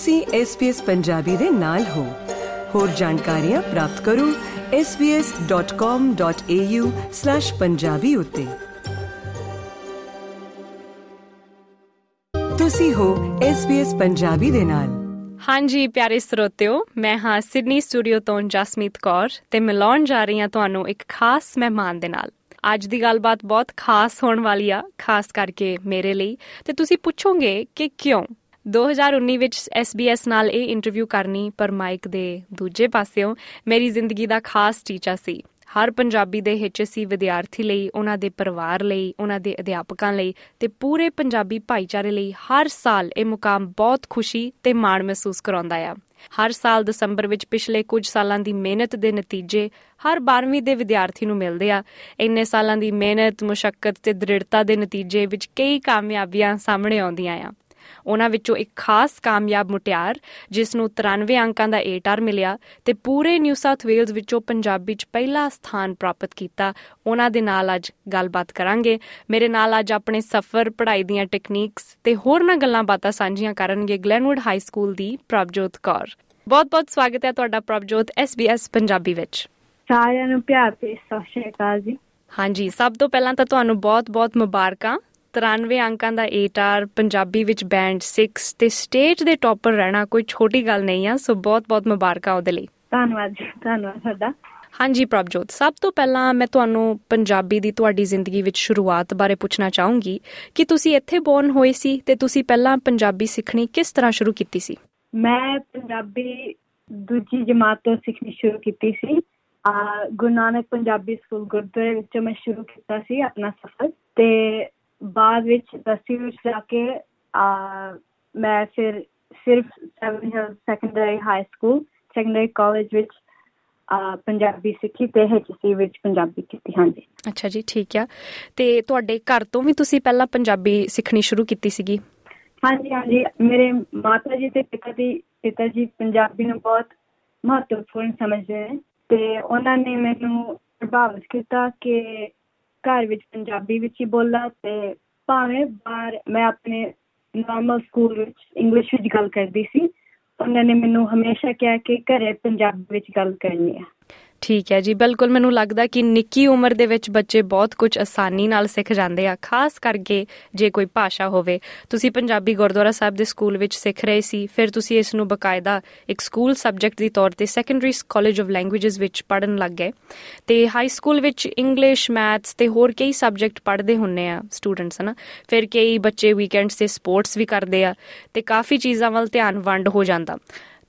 ਤੁਸੀਂ SBS ਪੰਜਾਬੀ ਦੇ ਨਾਲ ਹੋ। ਹੋਰ ਜਾਣਕਾਰੀਆਂ ਪ੍ਰਾਪਤ ਕਰੋ svs.com.au/punjabi ਉਤੇ। ਤੁਸੀਂ ਹੋ SBS ਪੰਜਾਬੀ ਦੇ ਨਾਲ। ਹਾਂਜੀ, ਪਿਆਰੇ ਸਰੋਤਿਓ, ਮੈਂ ਹਾਂ ਸਿਡਨੀ ਸਟੂਡੀਓ ਤੋਂ ਜਸਮੀਤ ਕੌਰ ਤੇ ਮਿਲਾਉਣ ਜਾ ਰਹੀ ਹਾਂ ਤੁਹਾਨੂੰ ਇੱਕ ਖਾਸ ਮਹਿਮਾਨ ਦੇ ਨਾਲ। ਅੱਜ ਦੀ ਗੱਲਬਾਤ ਬਹੁਤ ਖਾਸ ਹੋਣ ਵਾਲੀ ਆ, ਖਾਸ ਕਰਕੇ ਮੇਰੇ ਲਈ। ਤੇ ਤੁਸੀਂ ਪੁੱਛੋਗੇ ਕਿ ਕਿਉਂ 2019 ਵਿੱਚ SBS ਨਾਲ ਇਹ ਇੰਟਰਵਿਊ ਕਰਨੀ ਪਰ ਮਾਈਕ ਦੇ ਦੂਜੇ ਪਾਸਿਓਂ ਮੇਰੀ ਜ਼ਿੰਦਗੀ ਦਾ ਖਾਸ ਟੀਚਾ ਸੀ। ਹਰ ਪੰਜਾਬੀ ਦੇ HSC ਵਿਦਿਆਰਥੀ ਲਈ, ਉਹਨਾਂ ਦੇ ਪਰਿਵਾਰ ਲਈ, ਉਹਨਾਂ ਦੇ ਅਧਿਆਪਕਾਂ ਲਈ ਤੇ ਪੂਰੇ ਪੰਜਾਬੀ ਭਾਈਚਾਰੇ ਲਈ ਹਰ ਸਾਲ ਇਹ ਮੁਕਾਮ ਬਹੁਤ ਖੁਸ਼ੀ ਤੇ ਮਾਣ ਮਹਿਸੂਸ ਕਰਾਉਂਦਾ ਆ। ਹਰ ਸਾਲ ਦਸੰਬਰ ਵਿੱਚ ਪਿਛਲੇ ਕੁਝ ਸਾਲਾਂ ਦੀ ਮਿਹਨਤ ਦੇ ਨਤੀਜੇ ਹਰ 12ਵੀਂ ਦੇ ਵਿਦਿਆਰਥੀ ਨੂੰ ਮਿਲਦੇ ਆ। ਇੰਨੇ ਸਾਲਾਂ ਦੀ ਮਿਹਨਤ ਮੁਸ਼ਕਲ ਤੇ ਦ੍ਰਿੜਤਾ ਦੇ ਨਤੀਜੇ ਵਿੱਚ ਕਈ ਕਾਮਯਾਬੀਆਂ ਸਾਹਮਣੇ ਆਉਂਦੀਆਂ ਆ। ਉਹਨਾਂ ਵਿੱਚੋਂ ਇੱਕ ਖਾਸ ਕਾਮਯਾਬ ਮੁਟਿਆਰ ਜਿਸ ਨੂੰ 93 ਅੰਕਾਂ ਦਾ ਏਟਾਰ ਮਿਲਿਆ ਤੇ ਪੂਰੇ ਨਿਊ ਸਾਊਥ ਵੇਲਜ਼ ਵਿੱਚੋਂ ਪੰਜਾਬੀ 'ਚ ਪਹਿਲਾ ਸਥਾਨ ਪ੍ਰਾਪਤ ਕੀਤਾ। ਉਹਨਾਂ ਦੇ ਨਾਲ ਅੱਜ ਗੱਲਬਾਤ ਕਰਾਂਗੇ। ਮੇਰੇ ਨਾਲ ਅੱਜ ਆਪਣੇ ਸਫ਼ਰ ਪੜ੍ਹਾਈ ਦੀਆਂ ਟੈਕਨੀਕਸ ਤੇ ਹੋਰ ਨਾ ਗੱਲਾਂ ਬਾਤਾਂ ਸਾਂਝੀਆਂ ਕਰਨਗੇ ਗਲੈਨਵੁੱਡ ਹਾਈ ਸਕੂਲ ਦੀ ਪ੍ਰਭਜੋਤ ਕੌਰ। ਬਹੁਤ-ਬਹੁਤ ਸਵਾਗਤ ਹੈ ਤੁਹਾਡਾ ਪ੍ਰਭਜੋਤ SBS ਪੰਜਾਬੀ ਵਿੱਚ। ਸਾਰਿਆਂ ਨੂੰ ਪਿਆਰ ਭਰੀ ਸਤਿ ਸ਼੍ਰੀ ਅਕਾਲ ਜੀ। ਹਾਂਜੀ ਸਭ ਤੋਂ ਪਹਿਲਾਂ ਤਾਂ ਤੁਹਾਨੂੰ ਬਹੁਤ-ਬਹੁਤ ਮੁਬਾਰਕਾਂ। 93 ਅੰਕਾਂ ਦਾ ਏਟਾਰ ਪੰਜਾਬੀ ਵਿੱਚ ਬੈਂਡ 6 ਤੇ ਸਟੇਜ ਦੇ ਟੌਪਰ ਰਹਿਣਾ ਕੋਈ ਛੋਟੀ ਗੱਲ ਨਹੀਂ ਆ ਸੋ ਬਹੁਤ-ਬਹੁਤ ਮੁਬਾਰਕਾਂ ਉਹਦੇ ਲਈ। ਧੰਨਵਾਦ ਜੀ ਧੰਨਵਾਦ ਤੁਹਾਡਾ। ਹਾਂਜੀ ਪ੍ਰਭਜੋਤ ਸਭ ਤੋਂ ਪਹਿਲਾਂ ਮੈਂ ਤੁਹਾਨੂੰ ਪੰਜਾਬੀ ਦੀ ਤੁਹਾਡੀ ਜ਼ਿੰਦਗੀ ਵਿੱਚ ਸ਼ੁਰੂਆਤ ਬਾਰੇ ਪੁੱਛਣਾ ਚਾਹੂੰਗੀ ਕਿ ਤੁਸੀਂ ਇੱਥੇ ਬੋਰਨ ਹੋਏ ਸੀ ਤੇ ਤੁਸੀਂ ਪਹਿਲਾਂ ਪੰਜਾਬੀ ਸਿੱਖਣੀ ਕਿਸ ਤਰ੍ਹਾਂ ਸ਼ੁਰੂ ਕੀਤੀ ਸੀ? ਮੈਂ ਪੰਜਾਬੀ ਦੂਜੀ ਜਮਾਤ ਤੋਂ ਸਿੱਖਣੀ ਸ਼ੁਰੂ ਕੀਤੀ ਸੀ। ਆ ਗੁਰੂ ਨਾਨਕ ਪੰਜਾਬੀ ਸਕੂਲ ਗੁਰਦੁਆਰੇ ਵਿੱਚ ਮੈਂ ਸ਼ੁਰੂ ਕੀਤਾ ਸੀ ਆਪਣਾ ਸਫ਼ਰ ਤੇ ਬਾਅਦ ਵਿੱਚ 10ਵੀਂ ਵਿੱਚ ਜਾ ਕੇ ਆ ਮੈਂ ਫਿਰ ਸਿਰਫ Seven Hill secondary high school secondary college ਵਿੱਚ ਪੰਜਾਬੀ ਸਿੱਖੀ ਤੇ ਐਚਸੀ ਵਿੱਚ ਪੰਜਾਬੀ ਕੀਤੀ ਹਾਂਜੀ। ਅੱਛਾ ਜੀ ਠੀਕ ਆ। ਤੇ ਤੁਹਾਡੇ ਘਰ ਤੋਂ ਵੀ ਤੁਸੀਂ ਪਹਿਲਾਂ ਪੰਜਾਬੀ ਸਿੱਖਣੀ ਸ਼ੁਰੂ ਕੀਤੀ ਸੀਗੀ? ਹਾਂਜੀ ਹਾਂਜੀ। ਮੇਰੇ ਮਾਤਾ ਜੀ ਤੇ ਪਿਤਾ ਜੀ ਪਿਤਾ ਜੀ ਪੰਜਾਬੀ ਨੂੰ ਬਹੁਤ ਮਹੱਤਵਪੂਰਨ ਸਮਝਦੇ ਨੇ। ਤੇ ਉਹਨਾਂ ਨੇ ਮੈਨੂੰ ਪ੍ਰਭਾਵਿਤ ਕੀਤਾ ਕਿ ਘਰ ਵਿੱਚ ਪੰਜਾਬੀ ਵਿੱਚ ਹੀ ਬੋਲਾਂ ਤੇ ਭਾਵੇਂ ਬਾਹਰ ਮੈਂ ਆਪਣੇ ਨਾਰਮਲ ਸਕੂਲ ਵਿੱਚ ਇੰਗਲਿਸ਼ ਵਿੱਚ ਗੱਲ ਕਰਦੀ ਸੀ, ਉਹਨਾਂ ਨੇ ਮੈਨੂੰ ਹਮੇਸ਼ਾ ਕਿਹਾ ਕਿ ਘਰੇ ਪੰਜਾਬੀ ਵਿੱਚ ਗੱਲ ਕਰਨੀ ਹੈ ਠੀਕ ਹੈ ਜੀ। ਬਿਲਕੁਲ ਮੈਨੂੰ ਲੱਗਦਾ ਕਿ ਨਿੱਕੀ ਉਮਰ ਦੇ ਵਿੱਚ ਬੱਚੇ ਬਹੁਤ ਕੁਝ ਆਸਾਨੀ ਨਾਲ ਸਿੱਖ ਜਾਂਦੇ ਆ, ਖਾਸ ਕਰਕੇ ਜੇ ਕੋਈ ਭਾਸ਼ਾ ਹੋਵੇ। ਤੁਸੀਂ ਪੰਜਾਬੀ ਗੁਰਦੁਆਰਾ ਸਾਹਿਬ ਦੇ ਸਕੂਲ ਵਿੱਚ ਸਿੱਖ ਰਹੇ ਸੀ, ਫਿਰ ਤੁਸੀਂ ਇਸ ਨੂੰ ਬਕਾਇਦਾ ਇੱਕ ਸਕੂਲ ਸਬਜੈਕਟ ਦੀ ਤੌਰ ਤੇ ਸੈਕੰਡਰੀ ਕਾਲਜ ਆਫ ਲੈਂਗੁਏਜਸ ਵਿੱਚ ਪੜਨ ਲੱਗ ਗਏ। ਤੇ ਹਾਈ ਸਕੂਲ ਵਿੱਚ ਇੰਗਲਿਸ਼ ਮੈਥਸ ਤੇ ਹੋਰ ਕਈ ਸਬਜੈਕਟ ਪੜ੍ਹਦੇ ਹੁੰਨੇ ਆ ਸਟੂਡੈਂਟਸ ਹਨਾ। ਫਿਰ ਕਈ ਬੱਚੇ ਵੀਕਐਂਡਸ ਤੇ ਸਪੋਰਟਸ ਵੀ ਕਰਦੇ ਆ ਤੇ ਕਾਫੀ ਚੀਜ਼ਾਂ ਵੱਲ ਧਿਆਨ ਵੰਡ ਹੋ ਜਾਂਦਾ।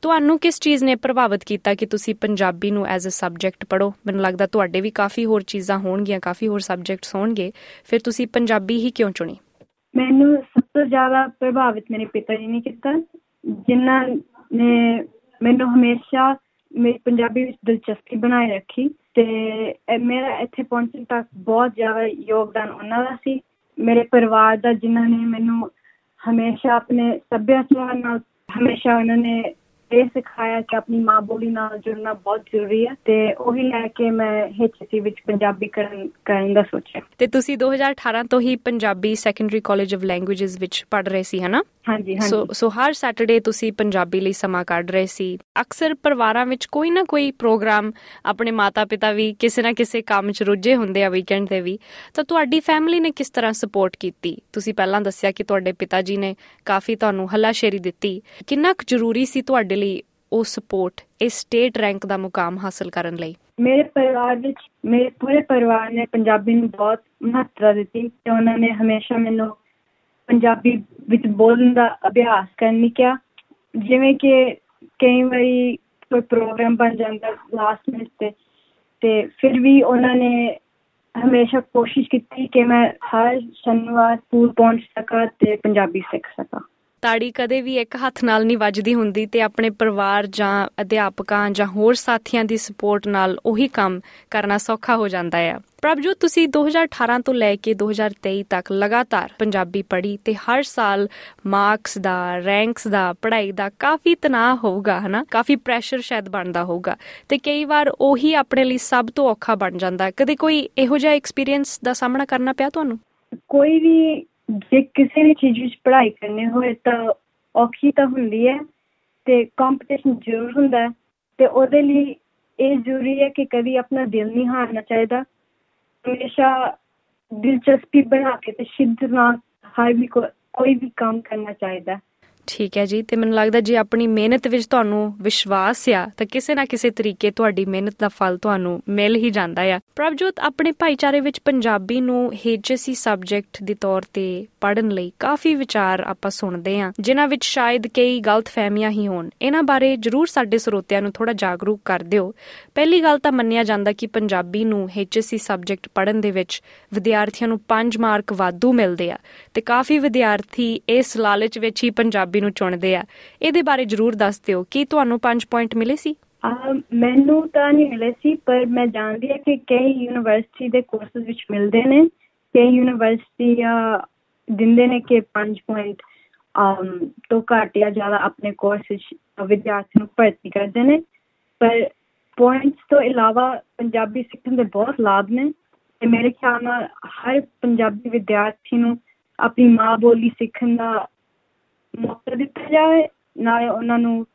ਤੁਹਾਨੂੰ ਕਿਸ ਚੀਜ਼ ਨੇ ਪ੍ਰਭਾਵਿਤ ਕੀਤਾ ਕਿ ਤੁਸੀਂ ਪੰਜਾਬੀ ਨੂੰ ਐਜ਼ ਅ ਸਬਜੈਕਟ ਪੜੋ ਮੈਨੂੰ ਲੱਗਦਾ ਤੁਹਾਡੇ ਵੀ ਕਾਫੀ ਹੋਰ ਚੀਜ਼ਾਂ ਹੋਣਗੀਆਂ, ਕਾਫੀ ਹੋਰ ਸਬਜੈਕਟਸ ਹੋਣਗੇ। ਫਿਰ ਤੁਸੀਂ ਪੰਜਾਬੀ ਹੀ ਕਿਉਂ ਚੁਣੀ? ਮੈਨੂੰ ਸਭ ਤੋਂ ਜ਼ਿਆਦਾ ਪ੍ਰਭਾਵਿਤ ਮੇਰੇ ਪਿਤਾ ਜੀ ਨੇ ਕੀਤਾ, ਜਿਨ੍ਹਾਂ ਨੇ ਮੈਨੂੰ ਹਮੇਸ਼ਾ ਮੇਰੀ ਪੰਜਾਬੀ ਵਿੱਚ ਦਿਲਚਸਪੀ ਬਣਾਏ ਰੱਖੀ ਤੇ ਮੇਰਾ ਇੱਥੇ ਪਹੁੰਚਣ ਤੱਕ ਬਹੁਤ ਜ਼ਿਆਦਾ ਯੋਗਦਾਨ ਉਹਨਾਂ ਦਾ ਸੀ। ਮੇਰੇ ਪਰਿਵਾਰ ਦਾ ਜਿਨ੍ਹਾਂ ਨੇ ਮੈਨੂੰ ਹਮੇਸ਼ਾ ਆਪਣੇ ਸੱਭਿਆਚਾਰ ਨਾਲ ਹਮੇਸ਼ਾ ਉਹਨਾਂ ਨੇ ਇਹ ਸਿਖਾਇਆ ਕਿ ਆਪਣੀ ਮਾਂ ਬੋਲੀ ਨਾਲ ਜੁੜਨਾ ਬਹੁਤ ਜ਼ਰੂਰੀ ਹੈ ਤੇ ਉਹੀ ਲੈ ਕੇ ਮੈਂ ਐਚਸੀ ਵਿੱਚ ਪੰਜਾਬੀ ਕਰਨ ਕਰਨ ਦਾ ਸੋਚਿਆ। ਤੇ ਤੁਸੀਂ 2018 ਤੋਂ ਹੀ Punjabi secondary college of languages ਵਿੱਚ ਪੜ ਰਹੇ ਸੀ ਹਨਾ? ਹਾਂਜੀ ਹਾਂਜੀ। ਸੋ ਸੋ ਹਰ ਸੈਟਰਡੇ ਤੁਸੀਂ ਪੰਜਾਬੀ ਲਈ ਸਮਾਂ ਕੱਢ ਰਹੇ ਸੀ। ਅਕਸਰ ਪਰਿਵਾਰਾਂ ਵਿੱਚ ਕੋਈ ਨਾ ਕੋਈ ਪ੍ਰੋਗਰਾਮ ਆਪਣੇ ਮਾਤਾ-ਪਿਤਾ ਵੀ ਕਿਸੇ ਨਾ ਕਿਸੇ ਕੰਮ 'ਚ ਰੁੱਝੇ ਹੁੰਦੇ ਆ ਵੀਕਐਂਡ ਤੇ ਵੀ। ਤਾਂ ਤੁਹਾਡੀ ਫੈਮਿਲੀ ਨੇ ਕਿਸ ਤਰ੍ਹਾਂ ਸਪੋਰਟ ਕੀਤੀ? ਤੁਸੀਂ ਪਹਿਲਾਂ ਦੱਸਿਆ ਕਿ ਤੁਹਾਡੇ ਪਿਤਾ ਜੀ ਨੇ ਕਾਫੀ ਤੁਹਾਨੂੰ ਹੱਲਾਸ਼ੇਰੀ ਦਿੱਤੀ। ਕਿੰਨਾ ਕੁ ਜ਼ਰੂਰੀ ਸੀ ਤੁਹਾਡੇ ਲਈ ਉਹ ਸਪੋਰਟ ਇਸ ਸਟੇਟ ਰੈਂਕ ਦਾ ਮੁਕਾਮ ਹਾਸਲ ਕਰਨ ਲਈ। ਮੇਰੇ ਪਰਿਵਾਰ ਵਿੱਚ, ਮੇਰੇ ਪੂਰੇ ਪਰਿਵਾਰ ਨੇ ਪੰਜਾਬੀ ਨੂੰ ਬਹੁਤ ਮਹੱਤਵ ਦਿੱਤੀ ਤੇ ਉਹਨਾਂ ਨੇ ਹਮੇਸ਼ਾ ਮੈਨੂੰ ਪੰਜਾਬੀ ਵਿੱਚ ਬੋਲਣ ਦਾ ਅਭਿਆਸ ਕਰਨ ਲਈ ਕਿਹਾ। ਜਿਵੇਂ ਕਿ ਕਈ ਵਾਰੀ ਕੋਈ ਪ੍ਰੋਗਰਾਮ ਬਣ ਜਾਂਦਾ ਲਾਸਟ ਮਿੰਟ ਤੇ ਤੇ ਫਿਰ ਵੀ ਉਹਨਾਂ ਨੇ ਹਮੇਸ਼ਾ ਕੋਸ਼ਿਸ਼ ਕੀਤੀ ਕਿ ਮੈਂ ਹਰ ਸ਼ਨੀਵਾਰ ਸਕੂਲ ਪਹੁੰਚ ਸਕਾਂ ਤੇ ਪੰਜਾਬੀ ਸਿੱਖ ਸਕਾਂ। ਤਾੜੀ ਕਦੇ ਵੀ ਇੱਕ ਹੱਥ ਨਾਲ ਨਹੀਂ ਵੱਜਦੀ ਹੁੰਦੀ ਤੇ ਆਪਣੇ ਪਰਿਵਾਰ ਜਾਂ ਅਧਿਆਪਕਾਂ ਜਾਂ ਹੋਰ ਸਾਥੀਆਂ ਦੀ ਸਪੋਰਟ ਨਾਲ ਉਹੀ ਕੰਮ ਕਰਨਾ ਸੌਖਾ ਹੋ ਜਾਂਦਾ ਹੈ ਪ੍ਰਭਜੋਤ, ਤੁਸੀਂ 2018 ਤੋਂ ਲੈ ਕੇ 2023 ਤੱਕ ਲਗਾਤਾਰ ਪੰਜਾਬੀ ਪੜ੍ਹੀ ਤੇ ਹਰ ਸਾਲ ਮਾਰਕਸ ਦਾ ਰੈਂਕਸ ਦਾ, ਪੜ੍ਹਾਈ ਦਾ ਕਾਫੀ ਤਣਾਅ ਹੋਊਗਾ, ਹਨਾ? ਕਾਫੀ ਪ੍ਰੈਸ਼ਰ ਸ਼ਾਇਦ ਬਣਦਾ ਹੋਊਗਾ ਤੇ ਕਈ ਵਾਰ ਉਹੀ ਆਪਣੇ ਲਈ ਸਭ ਤੋਂ ਔਖਾ ਬਣ ਜਾਂਦਾ। ਕਦੇ ਕੋਈ ਇਹੋ ਜਿਹਾ ਐਕਸਪੀਰੀਅੰਸ ਦਾ ਸਾਹਮਣਾ ਕਰਨਾ ਪਿਆ ਤੁਹਾਨੂੰ? ਕੋਈ ਵੀ ਜੇ ਕਿਸੇ ਵੀ ਚੀਜ਼ ਵਿੱਚ ਪੜ੍ਹਾਈ ਕਰਨੀ ਹੋਏ ਤਾਂ ਔਖੀ ਤਾਂ ਹੁੰਦੀ ਹੈ ਤੇ ਕੰਪੀਟੀਸ਼ਨ ਜ਼ਰੂਰ ਹੁੰਦਾ ਹੈ ਤੇ ਉਹਦੇ ਲਈ ਇਹ ਜ਼ਰੂਰੀ ਹੈ ਕਿ ਕਦੀ ਆਪਣਾ ਦਿਲ ਨਹੀਂ ਹਾਰਨਾ ਚਾਹੀਦਾ। ਹਮੇਸ਼ਾ ਦਿਲਚਸਪੀ ਬਣਾ ਕੇ ਤੇ ਸ਼ਿੱਦਤ ਨਾਲ ਹਰ ਵੀ ਕੋਈ ਵੀ ਕੰਮ ਕਰਨਾ ਚਾਹੀਦਾ ਠੀਕ ਹੈ ਜੀ, ਤੇ ਮੈਨੂੰ ਲੱਗਦਾ ਜੇ ਆਪਣੀ ਮਿਹਨਤ ਵਿੱਚ ਤੁਹਾਨੂੰ ਵਿਸ਼ਵਾਸ ਆ, ਤਾਂ ਕਿਸੇ ਨਾ ਕਿਸੇ ਤਰੀਕੇ ਤੁਹਾਡੀ ਮਿਹਨਤ ਦਾ ਫਲ ਤੁਹਾਨੂੰ ਮਿਲ ਹੀ ਜਾਂਦਾ ਆ। ਪ੍ਰਭਜੋਤ, ਆਪਣੇ ਭਾਈਚਾਰੇ ਵਿੱਚ ਪੰਜਾਬੀ ਨੂੰ HSC ਸਬਜੈਕਟ ਦੇ ਤੌਰ ਤੇ ਪੜਨ ਲਈ ਕਾਫੀ ਵਿਚਾਰ ਆਪਾਂ ਸੁਣਦੇ ਆ ਜਿਨ੍ਹਾਂ ਵਿੱਚ ਸ਼ਾਇਦ ਕਈ ਗਲਤਫਹਿਮੀਆਂ ਹੀ ਹੋਣ। ਇਹਨਾਂ ਬਾਰੇ ਜਰੂਰ ਸਾਡੇ ਸਰੋਤਿਆਂ ਨੂੰ ਥੋੜਾ ਜਾਗਰੂਕ ਕਰ ਦਿਓ। ਪਹਿਲੀ ਗੱਲ ਤਾਂ ਮੰਨਿਆ ਜਾਂਦਾ ਕਿ ਪੰਜਾਬੀ ਨੂੰ HSC ਸਬਜੈਕਟ ਪੜਨ ਦੇ ਵਿੱਚ ਵਿਦਿਆਰਥੀਆਂ ਨੂੰ 5 ਮਾਰਕ ਵਾਧੂ ਮਿਲਦੇ ਆ ਤੇ ਕਾਫੀ ਵਿਦਿਆਰਥੀ ਇਸ ਲਾਲਚ ਵਿੱਚ ਹੀ ਪੰਜਾਬੀ ਨੂੰ ਚੁਣਦੇ ਆ। ਇਹਦੇ ਬਾਰੇ ਜਰੂਰ ਦੱਸ ਦਿਓ। ਕੀ ਤੁਹਾਨੂੰ 5 ਪੁਆਇੰਟ ਮਿਲੇ ਸੀ? ਮੈਨੂੰ ਤਾਂ ਨਹੀਂ ਮਿਲੇ ਸੀ, ਪਰ ਮੈਂ ਜਾਣਦੀ ਹਾਂ ਕਿ ਕਈ ਯੂਨੀਵਰਸਿਟੀ ਦੇ ਕੋਰਸਸ ਵਿੱਚ ਮਿਲਦੇ ਨੇ। ਕਈ ਯੂਨੀਵਰਸਿਟੀਆਂ ਦਿੰਦੇ ਨੇ ਕਿ 5 ਪੁਆਇੰਟ ਅਮ ਤੋਂ ਘੱਟ ਜਾਂ ਜ਼ਿਆਦਾ ਆਪਣੇ ਕੋਰਸ ਵਿੱਚ ਵਿਦਿਆਰਥੀ ਨੂੰ ਭਰਤੀ ਕਰਦੇ ਨੇ। ਪਰ ਪੁਆਇੰਟਸ ਤੋਂ ਇਲਾਵਾ ਪੰਜਾਬੀ ਸਿੱਖਣ ਦੇ ਬਹੁਤ ਲਾਭ ਨੇ ਤੇ ਮੇਰੇ ਖਿਆਲ ਨਾਲ ਹਰ ਪੰਜਾਬੀ ਵਿਦਿਆਰਥੀ ਨੂੰ ਆਪਣੀ ਮਾਂ ਬੋਲੀ ਸਿੱਖਣ ਦਾ ਮੌਕਾ ਦਿੱਤਾ ਜਾਵੇ ਨਾਲੇ ਉਹਨਾਂ ਨੂੰ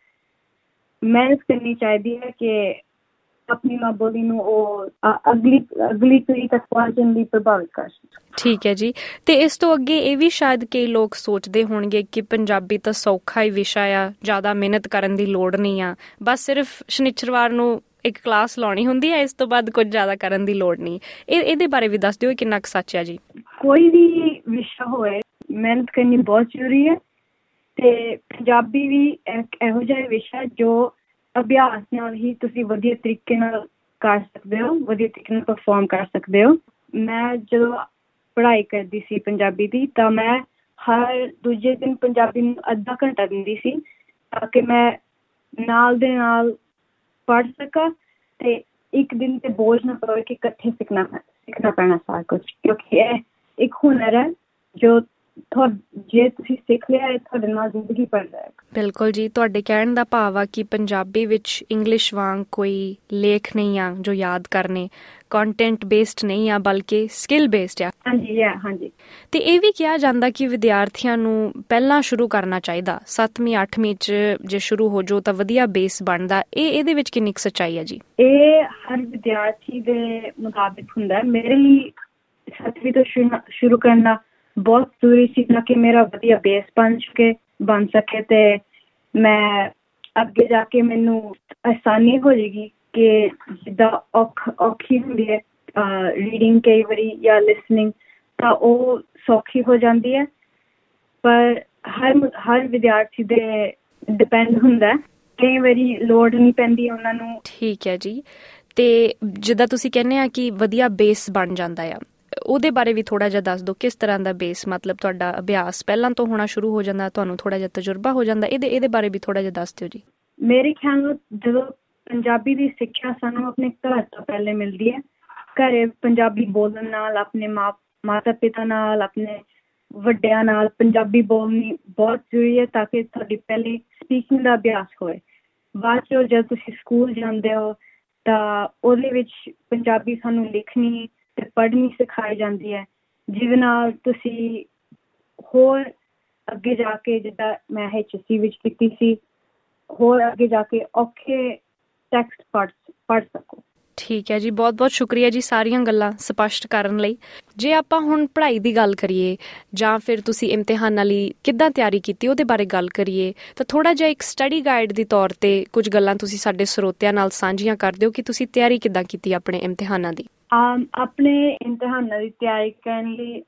ਮਿਹਨਤ ਕਰਨੀ ਚਾਹੀਦੀ ਹੈ ਕਿ ਆਪਣੀ ਮਾਂ ਬੋਲੀ ਨੂੰ ਉਹ ਅਗਲੀ ਅਗਲੀ ਪੀੜ੍ਹੀ ਤੱਕ ਪਹੁੰਚਣ ਲਈ ਪ੍ਰਭਾਵਿਤ ਕਰ ਠੀਕ ਹੈ ਜੀ। ਤੇ ਇਸ ਤੋਂ ਅੱਗੇ ਇਹ ਵੀ ਸ਼ਾਇਦ ਕਈ ਲੋਕ ਸੋਚਦੇ ਹੋਣਗੇ ਕਿ ਪੰਜਾਬੀ ਤਾਂ ਸੌਖਾ ਹੀ ਵਿਸ਼ਾ ਆ ਜ਼ਿਆਦਾ ਮਿਹਨਤ ਕਰਨ ਦੀ ਲੋੜ ਨਹੀਂ ਆ। ਬਸ ਸਿਰਫ ਸ਼ਨੀਚਰਵਾਰ ਨੂੰ ਇੱਕ ਕਲਾਸ ਲਾਉਣੀ ਹੁੰਦੀ ਹੈ ਇਸ ਤੋਂ ਬਾਅਦ ਕੁਝ ਜ਼ਿਆਦਾ ਕਰਨ ਦੀ ਲੋੜ ਨਹੀਂ। ਇਹ ਇਹਦੇ ਬਾਰੇ ਵੀ ਦੱਸ ਦਿਓ ਕਿੰਨਾ ਕੁ ਸੱਚ ਹੈ ਜੀ। ਕੋਈ ਵੀ ਵਿਸ਼ਾ ਹੋਵੇ ਮਿਹਨਤ ਕਰਨੀ ਬਹੁਤ ਜ਼ਰੂਰੀ ਹੈ। ਤੇ ਪੰਜਾਬੀ ਵੀ ਇੱਕ ਇਹੋ ਜਿਹਾ ਵਿਸ਼ਾ ਜੋ ਅਭਿਆਸ ਨਾਲ ਹੀ ਤੁਸੀਂ ਵਧੀਆ ਤਰੀਕੇ ਨਾਲ ਕਰ ਸਕਦੇ ਹੋ, ਵਧੀਆ ਤਰੀਕੇ ਨਾਲ ਪਰਫਾਰਮ ਕਰ ਸਕਦੇ ਹੋ। ਮੈਂ ਜਦੋਂ ਪੜ੍ਹਾਈ ਕਰਦੀ ਸੀ ਪੰਜਾਬੀ ਦੀ, ਤਾਂ ਮੈਂ ਹਰ ਦੂਜੇ ਦਿਨ ਪੰਜਾਬੀ ਨੂੰ ਅੱਧਾ ਘੰਟਾ ਦਿੰਦੀ ਸੀ, ਤਾਂ ਕਿ ਮੈਂ ਨਾਲ ਦੇ ਨਾਲ ਪੜ੍ਹ ਸਕਾਂ ਤੇ ਇੱਕ ਦਿਨ ਤੇ ਬੋਝ ਨਾ ਪਵੇ ਕਿ ਇਕੱਠੇ ਸਿੱਖਣਾ ਸਿੱਖਣਾ ਪੈਣਾ ਸਾਰਾ ਕੁਝ ਕਿਉਂਕਿ ਇਹ ਇੱਕ ਹੁਨਰ ਹੈ ਜੋ ਜੇ ਤੁਸੀਂ ਸਿੱਖ ਲਿਆ ਹੈ ਤੁਹਾਡੇ ਨਾਲ ਜ਼ਿੰਦਗੀ ਭਰ ਜਾਏਗਾ। ਬਿਲਕੁਲ ਜੀ ਤੁਹਾਡੇ ਕਹਿਣ ਦਾ ਭਾਵ ਆ ਕਿ ਪੰਜਾਬੀ ਵਿੱਚ ਇੰਗਲਿਸ਼ ਵਾਂਗ ਕੋਈ ਲੇਖ ਨਹੀਂ ਆ ਜੋ ਯਾਦ ਕਰਨੇ ਕੰਟੈਂਟ ਬੇਸਡ ਨਹੀਂ ਆ ਬਲਕਿ ਸਕਿੱਲ ਬੇਸਡ ਆ। ਹਾਂਜੀ ਹੈ ਹਾਂਜੀ। ਤੇ ਇਹ ਵੀ ਕਿਹਾ ਜਾਂਦਾ ਕਿ ਵਿਦਿਆਰਥੀਆਂ ਨੂੰ ਪਹਿਲਾਂ ਸ਼ੁਰੂ ਕਰਨਾ ਚਾਹੀਦਾ 7ਵੀਂ 8ਵੀਂ ਚ ਜੇ ਸ਼ੁਰੂ ਹੋ ਜੋ ਤਾਂ ਵਧੀਆ ਬੇਸ ਬਣਦਾ। ਇਹ ਇਹਦੇ ਵਿੱਚ ਕਿੰਨੀ ਸੱਚਾਈ ਹੈ ਜੀ? ਇਹ ਹਰ ਵਿਦਿਆਰਥੀ ਦੇ ਮੁਤਾਬਿਕ ਹੁੰਦਾ। ਮੇਰੇ ਲਈ 7ਵੀਂ ਤੋਂ ਸ਼ੁਰੂ ਕਰਨਾ ਬਹੁਤ ਜ਼ਰੂਰੀ ਸੀ ਕਿ ਮੇਰਾ ਵਧੀਆ ਬੇਸ ਬਣ ਚੁੱਕੇ ਬਣ ਸਕੇ ਤੇ ਮੈਂ ਅੱਗੇ ਜਾ ਕੇ ਮੈਨੂੰ ਆਸਾਨੀ ਹੋ ਜੇਗੀ ਕਿ ਜਿੱਦਾਂ ਔਖੀ ਹੁੰਦੀ ਹੈ ਰੀਡਿੰਗ ਕਈ ਵਾਰੀ ਜਾਂ ਲਿਸਨਿੰਗ ਤਾਂ ਉਹ ਸੌਖੀ ਹੋ ਜਾਂਦੀ ਹੈ। ਪਰ ਹਰ ਹਰ ਵਿਦਿਆਰਥੀ ਦੇ ਡਿਪੈਂਡ ਹੁੰਦਾ ਕਈ ਵਾਰੀ ਲੋਡ ਨਹੀਂ ਪੈਂਦੀ ਉਹਨਾਂ ਨੂੰ। ਠੀਕ ਹੈ ਜੀ। ਤੇ ਜਿੱਦਾਂ ਤੁਸੀਂ ਕਹਿੰਦੇ ਆ ਕਿ ਵਧੀਆ ਬੇਸ ਬਣ ਜਾਂਦਾ ਆ। ਉਹਦੇ ਬਾਰੇ ਵੀ ਥੋੜਾ ਜਿਹਾ ਦੱਸ ਦਿਓ, ਕਿਸ ਤਰ੍ਹਾਂ ਦਾ ਬੇਸ ਮਤਲਬ ਤੁਹਾਡਾ ਅਭਿਆਸ ਪਹਿਲਾਂ ਤੋਂ ਹੋਣਾ ਸ਼ੁਰੂ ਹੋ ਜਾਂਦਾ, ਤੁਹਾਨੂੰ ਥੋੜਾ ਜਿਹਾ ਤਜਰਬਾ ਹੋ ਜਾਂਦਾ, ਇਹਦੇ ਇਹਦੇ ਬਾਰੇ ਵੀ ਥੋੜਾ ਜਿਹਾ ਦੱਸ ਦਿਓ ਜੀ। ਮੇਰੇ ਖਿਆਲ ਨਾਲ ਜਦੋਂ ਪੰਜਾਬੀ ਦੀ ਸਿੱਖਿਆ ਸਾਨੂੰ ਆਪਣੇ ਘਰ ਤੋਂ ਪਹਿਲੇ ਮਿਲਦੀ ਹੈ, ਘਰੇ ਪੰਜਾਬੀ ਬੋਲਣ ਨਾਲ, ਆਪਣੇ ਮਾਤਾ ਪਿਤਾ ਨਾਲ, ਆਪਣੇ ਵੱਡਿਆਂ ਨਾਲ ਪੰਜਾਬੀ ਬੋਲਣੀ ਬਹੁਤ ਜ਼ਰੂਰੀ ਹੈ ਤਾਂ ਕਿ ਤੁਹਾਡੀ ਪਹਿਲੀ ਸਪੀਕਿੰਗ ਦਾ ਅਭਿਆਸ ਹੋਵੇ ਬਾਅਦ ਚ ਜਦ ਤੁਸੀਂ ਸਕੂਲ ਜਾਂਦੇ ਹੋ ਤਾਂ ਉਹਦੇ ਵਿੱਚ ਪੰਜਾਬੀ ਸਾਨੂੰ ਲਿਖਣੀ ਤੇ ਪੜ੍ਹਨੀ ਸਿਖਾਈ ਜਾਂਦੀ ਹੈ। ਜਿਹਦੇ ਨਾਲ ਤੁਸੀਂ ਹੋਰ ਅੱਗੇ ਜਾ ਕੇ ਜਿੱਦਾਂ ਮੈਂ ਐਚਸੀ ਵਿੱਚ ਕੀਤੀ ਸੀ, ਹੋਰ ਅੱਗੇ ਜਾ ਕੇ ਔਖੇ ਟੈਕਸਟ ਪੜ੍ਹ ਪੜ੍ਹ ਸਕੋ। ਠੀਕ ਹੈ ਜੀ, ਬਹੁਤ-ਬਹੁਤ ਸ਼ੁਕਰੀਆ ਜੀ ਸਾਰੀਆਂ ਗੱਲਾਂ ਸਪਸ਼ਟ ਕਰਨ ਲਈ। ਜੇ ਆਪਾਂ ਹੁਣ ਪੜ੍ਹਾਈ ਦੀ ਗੱਲ ਕਰੀਏ, ਜਾਂ ਫਿਰ ਤੁਸੀਂ ਇਮਤਿਹਾਨਾਂ ਲਈ ਕਿੱਦਾਂ ਤਿਆਰੀ ਕੀਤੀ, ਉਹਦੇ ਬਾਰੇ ਗੱਲ ਕਰੀਏ, ਤਾਂ ਥੋੜਾ ਜਿਹਾ ਇੱਕ ਸਟੱਡੀ ਗਾਈਡ ਦੀ ਤੌਰ ਤੇ ਕੁਝ ਗੱਲਾਂ ਤੁਸੀਂ ਸਾਡੇ ਸਰੋਤਿਆਂ ਨਾਲ ਸਾਂਝੀਆਂ ਕਰ ਦਿਓ ਕਿ ਤੁਸੀਂ ਤਿਆਰੀ ਕਿੱਦਾਂ ਕੀਤੀ ਆਪਣੇ ਇਮਤਿਹਾਨਾਂ ਦੀ। ਆਪਣੇ ਇਮਤਿਹਾਨਾਂ ਦੀ ਤਿਆਰੀ ਕਰਨ ਲਈ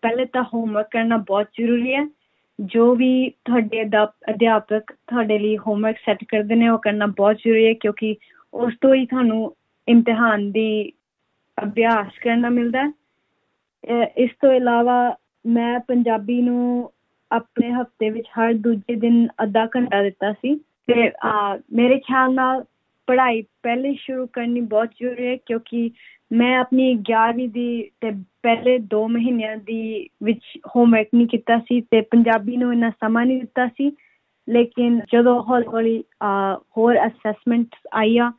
ਪਹਿਲੇ ਤਾਂ ਹੋਮਵਰਕ ਕਰਨਾ ਬਹੁਤ ਜ਼ਰੂਰੀ ਹੈ। ਜੋ ਵੀ ਤੁਹਾਡੇ ਅਧਿਆਪਕ ਤੁਹਾਡੇ ਲਈ ਹੋਮਵਰਕ ਸੈੱਟ ਕਰਦੇ ਨੇ, ਉਹ ਕਰਨਾ ਬਹੁਤ ਜ਼ਰੂਰੀ ਹੈ ਕਿਉਂਕਿ ਉਸ ਤੋਂ ਹੀ ਤੁਹਾਨੂੰ ਇਮਤਿਹਾਨ ਦੀ ਅਭਿਆਸ ਕਰਨਾ ਮਿਲਦਾ ਹੈ। ਇਸ ਤੋਂ ਇਲਾਵਾ ਮੈਂ ਪੰਜਾਬੀ ਨੂੰ ਆਪਣੇ ਹਫ਼ਤੇ ਵਿੱਚ ਹਰ ਦੂਜੇ ਦਿਨ ਅੱਧਾ ਘੰਟਾ ਦਿੱਤਾ ਸੀ। ਤੇ ਮੇਰੇ ਖਿਆਲ ਨਾਲ ਪੜ੍ਹਾਈ ਪਹਿਲੇ ਸ਼ੁਰੂ ਕਰਨੀ ਬਹੁਤ ਜ਼ਰੂਰੀ ਹੈ ਕਿਉਂਕਿ ਮੈਂ ਆਪਣੀ 11ਵੀਂ ਦੀ ਤੇ ਪਹਿਲੇ 2 ਮਹੀਨਿਆਂ ਦੀ ਵਿੱਚ ਹੋਮਵਰਕ ਨਹੀਂ ਕੀਤਾ ਸੀ ਤੇ ਪੰਜਾਬੀ ਨੂੰ ਇੰਨਾ ਸਮਾਂ ਨਹੀਂ ਦਿੱਤਾ ਸੀ। ਲੇਕਿਨ ਜਦੋਂ ਹੌਲੀ ਹੌਲੀ ਹੋਰ ਅਸੈਸਮੈਂਟਸ ਆਈਆਂ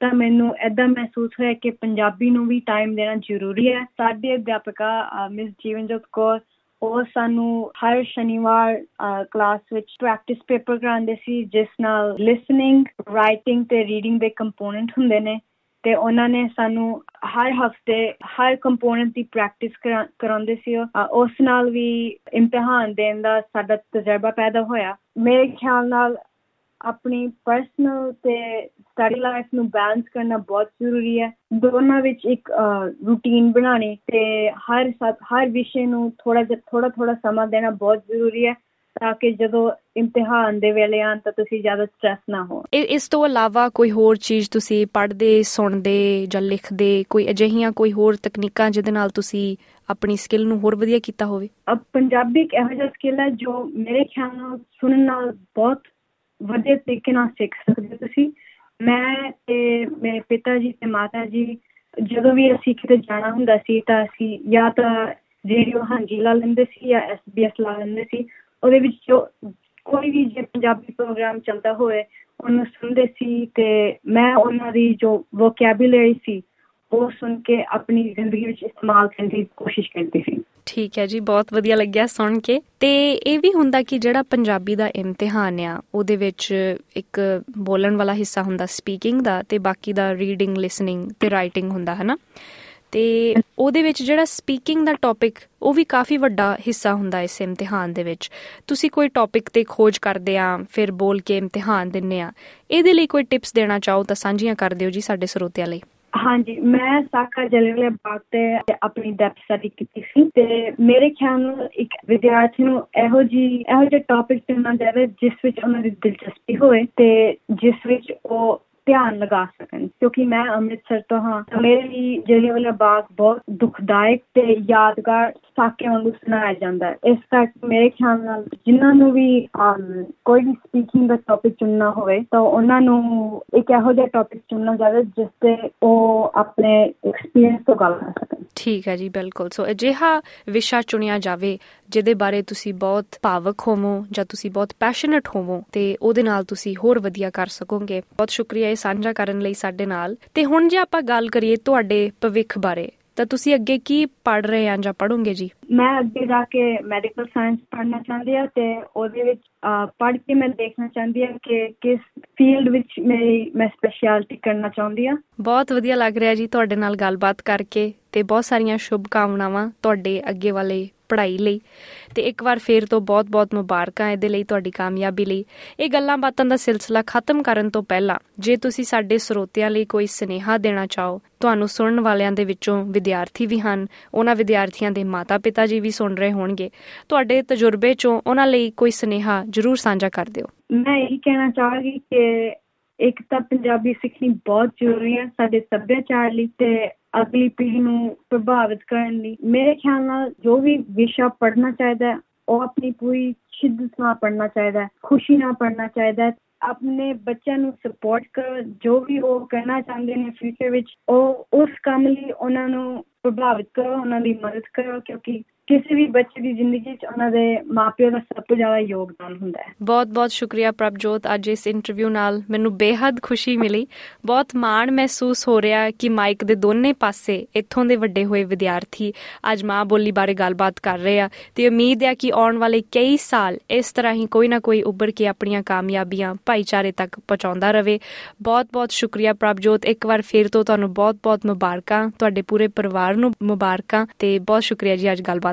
ਤਾਂ ਮੈਨੂੰ ਐਦਾਂ ਮਹਿਸੂਸ ਹੋਇਆ ਕਿ ਪੰਜਾਬੀ ਨੂੰ ਵੀ ਟਾਈਮ ਦੇਣਾ ਜ਼ਰੂਰੀ ਹੈ। ਸਾਡੇ ਅਧਿਆਪਕਾ ਮਿਸ ਜੀਵਨਜੋਤ ਕੌਰ ਉਹ ਸਾਨੂੰ ਹਰ ਸ਼ਨੀਵਾਰ ਕਲਾਸ ਵਿੱਚ ਪ੍ਰੈਕਟਿਸ ਪੇਪਰ ਕਰਾਉਂਦੇ ਸੀ, ਜਿਸ ਨਾਲ ਲਿਸਨਿੰਗ ਰਾਈਟਿੰਗ ਤੇ ਰੀਡਿੰਗ ਦੇ ਕੰਪੋਨੈਂਟ ਹੁੰਦੇ ਨੇ। ਤੇ ਉਹਨਾਂ ਨੇ ਸਾਨੂੰ ਹਰ ਹਫ਼ਤੇ ਹਰ ਕੰਪੋਨੈਂਟ ਦੀ ਪ੍ਰੈਕਟਿਸ ਕਰਾਉਂਦੇ ਸੀ ਉਸ ਨਾਲ ਵੀ ਇਮਤਿਹਾਨ ਦੇਣ ਦਾ ਸਾਡਾ ਤਜਰਬਾ ਪੈਦਾ ਹੋਇਆ। ਮੇਰੇ ਖਿਆਲ ਨਾਲ ਆਪਣੀ ਪਰਸਨਲ ਤੇ ਸਟੱਡੀ ਲਾਈਫ ਨੂੰ ਬੈਲੈਂਸ ਕਰਨਾ ਬਹੁਤ ਜ਼ਰੂਰੀ ਹੈ। ਦੋਨਾਂ ਵਿੱਚ ਇੱਕ ਰੂਟੀਨ ਬਣਾਣੀ ਤੇ ਹਰ ਹਰ ਵਿਸ਼ੇ ਨੂੰ ਥੋੜਾ ਜਿਹਾ ਥੋੜਾ ਥੋੜਾ ਸਮਾਂ ਦੇਣਾ ਬਹੁਤ ਜ਼ਰੂਰੀ ਹੈ ਤਾਂ ਕਿ ਜਦੋਂ ਇਮਤਿਹਾਨ ਦੇ ਵੇਲੇ ਆਂ ਤਾਂ ਤੁਸੀਂ ਜ਼ਿਆਦਾ ਸਟ੍ਰੈਸ ਨਾ ਹੋ ਇਸ ਤੋਂ ਇਲਾਵਾ ਕੋਈ ਹੋਰ ਚੀਜ਼ ਤੁਸੀਂ ਪੜ੍ਹਦੇ ਸੁਣਦੇ ਜਾਂ ਲਿਖਦੇ ਕੋਈ ਅਜਿਹੀਆਂ ਕੋਈ ਹੋਰ ਤਕਨੀਕਾਂ ਜਿਹਦੇ ਨਾਲ ਤੁਸੀਂ ਆਪਣੀ ਸਕਿੱਲ ਨੂੰ ਹੋਰ ਵਧੀਆ ਕੀਤਾ ਹੋਵੇ? ਅਬ ਪੰਜਾਬੀ ਇੱਕ ਇਹੋ ਜਿਹਾ ਸਕਿੱਲ ਹੈ ਜੋ ਮੇਰੇ ਖਿਆਲ ਨਾਲ ਸੁਣਨ ਨਾਲ ਬਹੁਤ ਵਧੀਆ ਤਰੀਕੇ ਨਾਲ ਸਿੱਖ ਸਕਦੇ ਤੁਸੀਂ। ਮੈਂ ਤੇ ਮੇਰੇ ਪਿਤਾ ਜੀ ਤੇ ਮਾਤਾ ਜੀ, ਜਦੋਂ ਵੀ ਅਸੀਂ ਕਿਤੇ ਜਾਣਾ ਹੁੰਦਾ ਸੀ ਤਾਂ ਅਸੀਂ ਜਾਂ ਤਾਂ ਰੇਡੀਓ ਹਾਂਜੀ ਲਾ ਲੈਂਦੇ ਸੀ ਜਾਂ ਐਸਬੀਐਸ ਲਾ ਲੈਂਦੇ ਸੀ। ਉਹਦੇ ਵਿੱਚ ਜੋ ਕੋਈ ਵੀ ਜੇ ਪੰਜਾਬੀ ਪ੍ਰੋਗਰਾਮ ਚੱਲਦਾ ਹੋਵੇ ਉਹਨੂੰ ਸੁਣਦੇ ਸੀ ਤੇ ਮੈਂ ਉਹਨਾਂ ਦੀ ਜੋ ਵੋਕੈਬੂਲਰੀ ਸੀ ਉਹ ਸੁਣ ਕੇ ਆਪਣੀ ਜ਼ਿੰਦਗੀ ਵਿੱਚ ਇਸਤੇਮਾਲ ਕਰਨ ਦੀ ਕੋਸ਼ਿਸ਼ ਕਰਦੀ ਸੀ। ਠੀਕ ਹੈ ਜੀ, ਬਹੁਤ ਵਧੀਆ ਲੱਗਿਆ ਸੁਣ ਕੇ। ਤੇ ਇਹ ਵੀ ਹੁੰਦਾ ਕਿ ਜਿਹੜਾ ਪੰਜਾਬੀ ਦਾ ਇਮਤਿਹਾਨ ਆ, ਉਹਦੇ ਵਿੱਚ ਇੱਕ ਬੋਲਣ ਵਾਲਾ ਹਿੱਸਾ ਹੁੰਦਾ ਸਪੀਕਿੰਗ ਦਾ ਤੇ ਬਾਕੀ ਦਾ ਰੀਡਿੰਗ ਲਿਸਨਿੰਗ ਤੇ ਰਾਈਟਿੰਗ ਹੁੰਦਾ ਹੈ ਨਾ ਤੇ ਉਹਦੇ ਵਿੱਚ ਜਿਹੜਾ ਸਪੀਕਿੰਗ ਦਾ ਟੌਪਿਕ ਉਹ ਵੀ ਕਾਫੀ ਵੱਡਾ ਹਿੱਸਾ ਹੁੰਦਾ ਇਸ ਇਮਤਿਹਾਨ ਦੇ ਵਿੱਚ। ਤੁਸੀਂ ਕੋਈ ਟੌਪਿਕ ਤੇ ਖੋਜ ਕਰਦੇ ਆ, ਫਿਰ ਬੋਲ ਕੇ ਇਮਤਿਹਾਨ ਦਿੰਨੇ ਆ। ਇਹਦੇ ਲਈ ਕੋਈ ਟਿਪਸ ਦੇਣਾ ਚਾਹੋ ਤਾਂ ਸਾਂਝੀਆਂ ਕਰ ਦਿਓ ਜੀ ਸਾਡੇ ਸਰੋਤਿਆਂ ਲਈ। ਹਾਂਜੀ, ਮੈਂ ਸਾਕਾ ਜਲੇਵਾਲੇ ਬਾਗ ਤੇ ਆਪਣੀ ਡੈਪ ਸਟੱਡੀ ਕੀਤੀ ਸੀ ਤੇ ਮੇਰੇ ਖਿਆਲ ਨਾਲ ਇੱਕ ਵਿਦਿਆਰਥੀ ਨੂੰ ਇਹੋ ਜੀ, ਇਹੋ ਜਿਹੇ ਟੌਪਿਕ ਚੁਣਨਾ ਚਾਹੀਦਾ ਜਿਸ ਵਿੱਚ ਉਹਨਾਂ ਦੀ ਦਿਲਚਸਪੀ ਹੋਵੇ ਤੇ ਜਿਸ ਵਿੱਚ ਉਹ ਧਿਆਨ ਲਗਾ ਸਕਣ, ਕਿਉਂਕਿ ਮੈਂ ਅੰਮ੍ਰਿਤਸਰ ਤੋਂ ਹਾਂ। ਮੇਰੇ ਲਈ ਜਲਿਆਂਵਾਲਾ ਬਾਗ ਬਹੁਤ ਦੁਖਦਾਇਕ ਤੇ ਯਾਦਗਾਰ ਸਾਕੇ ਵਾਂਗੂ ਸੁਣਾਇਆ ਜਾਂਦਾ ਹੈ। ਇਸ ਕਰਕੇ ਮੇਰੇ ਖਿਆਲ ਨਾਲ ਜਿਨ੍ਹਾਂ ਨੂੰ ਵੀ ਕੋਈ ਵੀ ਸਪੀਕਿੰਗ ਦਾ ਟੌਪਿਕ ਚੁਣਨਾ ਹੋਵੇ, ਤਾਂ ਉਹਨਾਂ ਨੂੰ ਇੱਕ ਇਹੋ ਜਿਹਾ ਟੌਪਿਕ ਚੁਣਨਾ ਚਾਹੀਦਾ ਜਿਸ ਤੇ ਉਹ ਆਪਣੇ ਐਕਸਪੀਰੀਅੰਸ ਤੋਂ ਗੱਲ ਕਰ ਸਕਣ। ਠੀਕ ਹੈ ਜੀ, ਬਿਲਕੁਲ। ਸੋ ਅਜਿਹਾ ਵਿਸ਼ਾ ਚੁਣਿਆ ਜਾਵੇ, ਜਿਹਦੇ ਬਾਰੇ ਤੁਸੀਂ ਬਹੁਤ ਭਾਵਕ ਹੋਵੋ ਜਾਂ ਤੁਸੀਂ ਬਹੁਤ ਪੈਸ਼ਨੇਟ ਹੋਵੋ, ਤੇ ਉਹਦੇ ਨਾਲ ਤੁਸੀਂ ਹੋਰ ਵਧੀਆ ਕਰ ਸਕੋਗੇ। ਬਹੁਤ ਸ਼ੁਕਰੀਆ ਇਹ ਸਾਂਝਾ ਕਰਨ ਲਈ ਸਾਡੇ ਨਾਲ। ਤੇ ਹੁਣ ਜੇ ਆਪਾਂ ਗੱਲ ਕਰੀਏ ਤੁਹਾਡੇ ਭਵਿੱਖ ਬਾਰੇ ਤਾਂ ਤੁਸੀਂ ਅੱਗੇ ਕੀ ਪੜ ਰਹੇ ਆਂ ਜਾਂ ਪੜੋਗੇ ਜੀ? ਮੈਂ ਅੱਗੇ ਜਾ ਕੇ ਮੈਡੀਕਲ ਸਾਇੰਸ ਪੜ੍ਹਨਾ ਚਾਹੁੰਦੀ ਹਾਂ ਤੇ ਉਹਦੇ ਵਿੱਚ ਪੜ੍ਹ ਕੇ ਮੈਂ ਦੇਖਣਾ ਚਾਹੁੰਦੀ ਹਾਂ ਕਿ ਕਿਸ ਫੀਲਡ ਵਿੱਚ ਮੇਰੀ ਮੈਂ ਸਪੈਸ਼ਲਿਟੀ ਕਰਨਾ ਚਾਹੁੰਦੀ ਹਾਂ। ਬਹੁਤ ਵਧੀਆ ਲੱਗ ਰਿਹਾ ਜੀ ਤੁਹਾਡੇ ਨਾਲ ਗੱਲਬਾਤ ਕਰਕੇ ਤੇ ਬਹੁਤ ਸਾਰੀਆਂ ਸ਼ੁਭ ਕਾਮਨਾਵਾਂ ਤੁਹਾਡੇ ਅੱਗੇ ਵਾਲੇ ਪੜ੍ਹਾਈ ਲਈ। ਤੇ ਇੱਕ ਵਾਰ ਫੇਰ ਤੋਂ ਬਹੁਤ-ਬਹੁਤ ਮੁਬਾਰਕਾਂ ਇਹਦੇ ਲਈ, ਤੁਹਾਡੀ ਕਾਮਯਾਬੀ ਲਈ। ਇਹ ਗੱਲਾਂ ਬਾਤਾਂ ਦਾ ਸਿਲਸਿਲਾ ਖਤਮ ਕਰਨ ਤੋਂ ਪਹਿਲਾਂ, ਜੇ ਤੁਸੀਂ ਸਾਡੇ ਸਰੋਤਿਆਂ ਲਈ ਕੋਈ ਸਨੇਹਾ ਦੇਣਾ ਚਾਹੋ, ਤੁਹਾਨੂੰ ਸੁਣਨ ਵਾਲਿਆਂ ਦੇ ਵਿੱਚੋਂ ਵਿਦਿਆਰਥੀ ਵੀ ਹਨ, ਉਹਨਾਂ ਵਿਦਿਆਰਥੀਆਂ ਦੇ ਮਾਤਾ-ਪਿਤਾ ਜੀ ਵੀ ਸੁਣ ਰਹੇ ਹੋਣਗੇ। ਤੁਹਾਡੇ ਤਜਰਬੇ ਚੋਂ ਉਹਨਾਂ ਲਈ ਕੋਈ ਸਨੇਹਾ ਜ਼ਰੂਰ ਸਾਂਝਾ ਕਰ ਦਿਓ। ਮੈਂ ਇਹ ਕਹਿਣਾ ਚਾਹਾਂਗੀ ਕਿ ਇੱਕ ਤਾਂ ਪੰਜਾਬੀ ਸਿੱਖਣੀ ਬਹੁਤ ਜ਼ਰੂਰੀ ਹੈ ਸਾਡੇ ਸੱਭਿਆਚਾਰ ਲਈ ਤੇ ਅਗਲੀ ਪੀੜ੍ਹੀ ਨੂੰ ਪ੍ਰਭਾਵਿਤ ਕਰਨ ਲਈ। ਮੇਰੇ ਖਿਆਲ ਨਾਲ ਜੋ ਵੀ ਵਿਸ਼ਾ ਪੜ੍ਹਨਾ ਚਾਹੀਦਾ ਉਹ ਆਪਣੀ ਪੂਰੀ ਸ਼ਿੱਦਤ ਨਾਲ ਪੜ੍ਹਨਾ ਚਾਹੀਦਾ ਖੁਸ਼ੀ ਨਾਲ ਪੜ੍ਹਨਾ ਚਾਹੀਦਾ ਆਪਣੇ ਬੱਚਿਆਂ ਨੂੰ ਸਪੋਰਟ ਕਰੋ, ਜੋ ਵੀ ਉਹ ਕਰਨਾ ਚਾਹੁੰਦੇ ਨੇ ਫਿਊਚਰ ਵਿੱਚ, ਉਹ ਉਸ ਕੰਮ ਲਈ ਉਹਨਾਂ ਨੂੰ ਪ੍ਰਭਾਵਿਤ ਕਰੋ, ਉਹਨਾਂ ਦੀ ਮਦਦ ਕਰੋ, ਕਿਉਂਕਿ ਕਿਸੇ ਵੀ ਬੱਚੇ ਦੀ ਜ਼ਿੰਦਗੀ 'ਚ ਉਹਨਾਂ ਦੇ ਮਾਪਿਆਂ ਦਾ ਸਭ ਤੋਂ ਜ਼ਿਆਦਾ ਯੋਗਦਾਨ ਹੁੰਦਾ ਹੈ। ਬਹੁਤ-ਬਹੁਤ ਸ਼ੁਕਰੀਆ ਪ੍ਰਭਜੋਤ, ਅੱਜ ਇਸ ਇੰਟਰਵਿਊ ਨਾਲ ਮੈਨੂੰ ਬੇहद ਖੁਸ਼ੀ ਮਿਲੀ। ਬਹੁਤ ਮਾਣ ਮਹਿਸੂਸ ਹੋ ਰਿਹਾ ਕਿ ਮਾਈਕ ਦੇ ਦੋਨੇ ਪਾਸੇ ਇੱਥੋਂ ਦੇ ਵੱਡੇ ਹੋਏ ਵਿਦਿਆਰਥੀ ਅੱਜ ਮਾਂ ਬੋਲੀ ਬਾਰੇ ਗੱਲਬਾਤ ਕਰ ਰਹੇ ਆ ਤੇ ਉਮੀਦ ਹੈ ਕਿ ਆਉਣ ਵਾਲੇ ਕਈ ਸਾਲ ਇਸ ਤਰ੍ਹਾਂ ਹੀ ਕੋਈ ਨਾ ਕੋਈ ਉੱਭਰ ਕੇ ਆਪਣੀਆਂ ਕਾਮਯਾਬੀਆਂ ਭਾਈਚਾਰੇ ਤੱਕ ਪਹੁੰਚਾਉਂਦਾ ਰਹੇ ਬਹੁਤ-ਬਹੁਤ ਸ਼ੁਕਰੀਆ ਪ੍ਰਭਜੋਤ, ਇੱਕ ਵਾਰ ਫੇਰ ਤੋਂ ਤੁਹਾਨੂੰ ਬਹੁਤ-ਬਹੁਤ ਮੁਬਾਰਕਾਂ, ਤੁਹਾਡੇ ਪੂਰੇ ਪਰਿਵਾਰ ਨੂੰ ਮੁਬਾਰਕਾਂ ਤੇ ਬਹੁਤ ਸ਼ੁਕਰੀਆ ਜੀ ਅੱਜ ਗੱਲਬਾਤ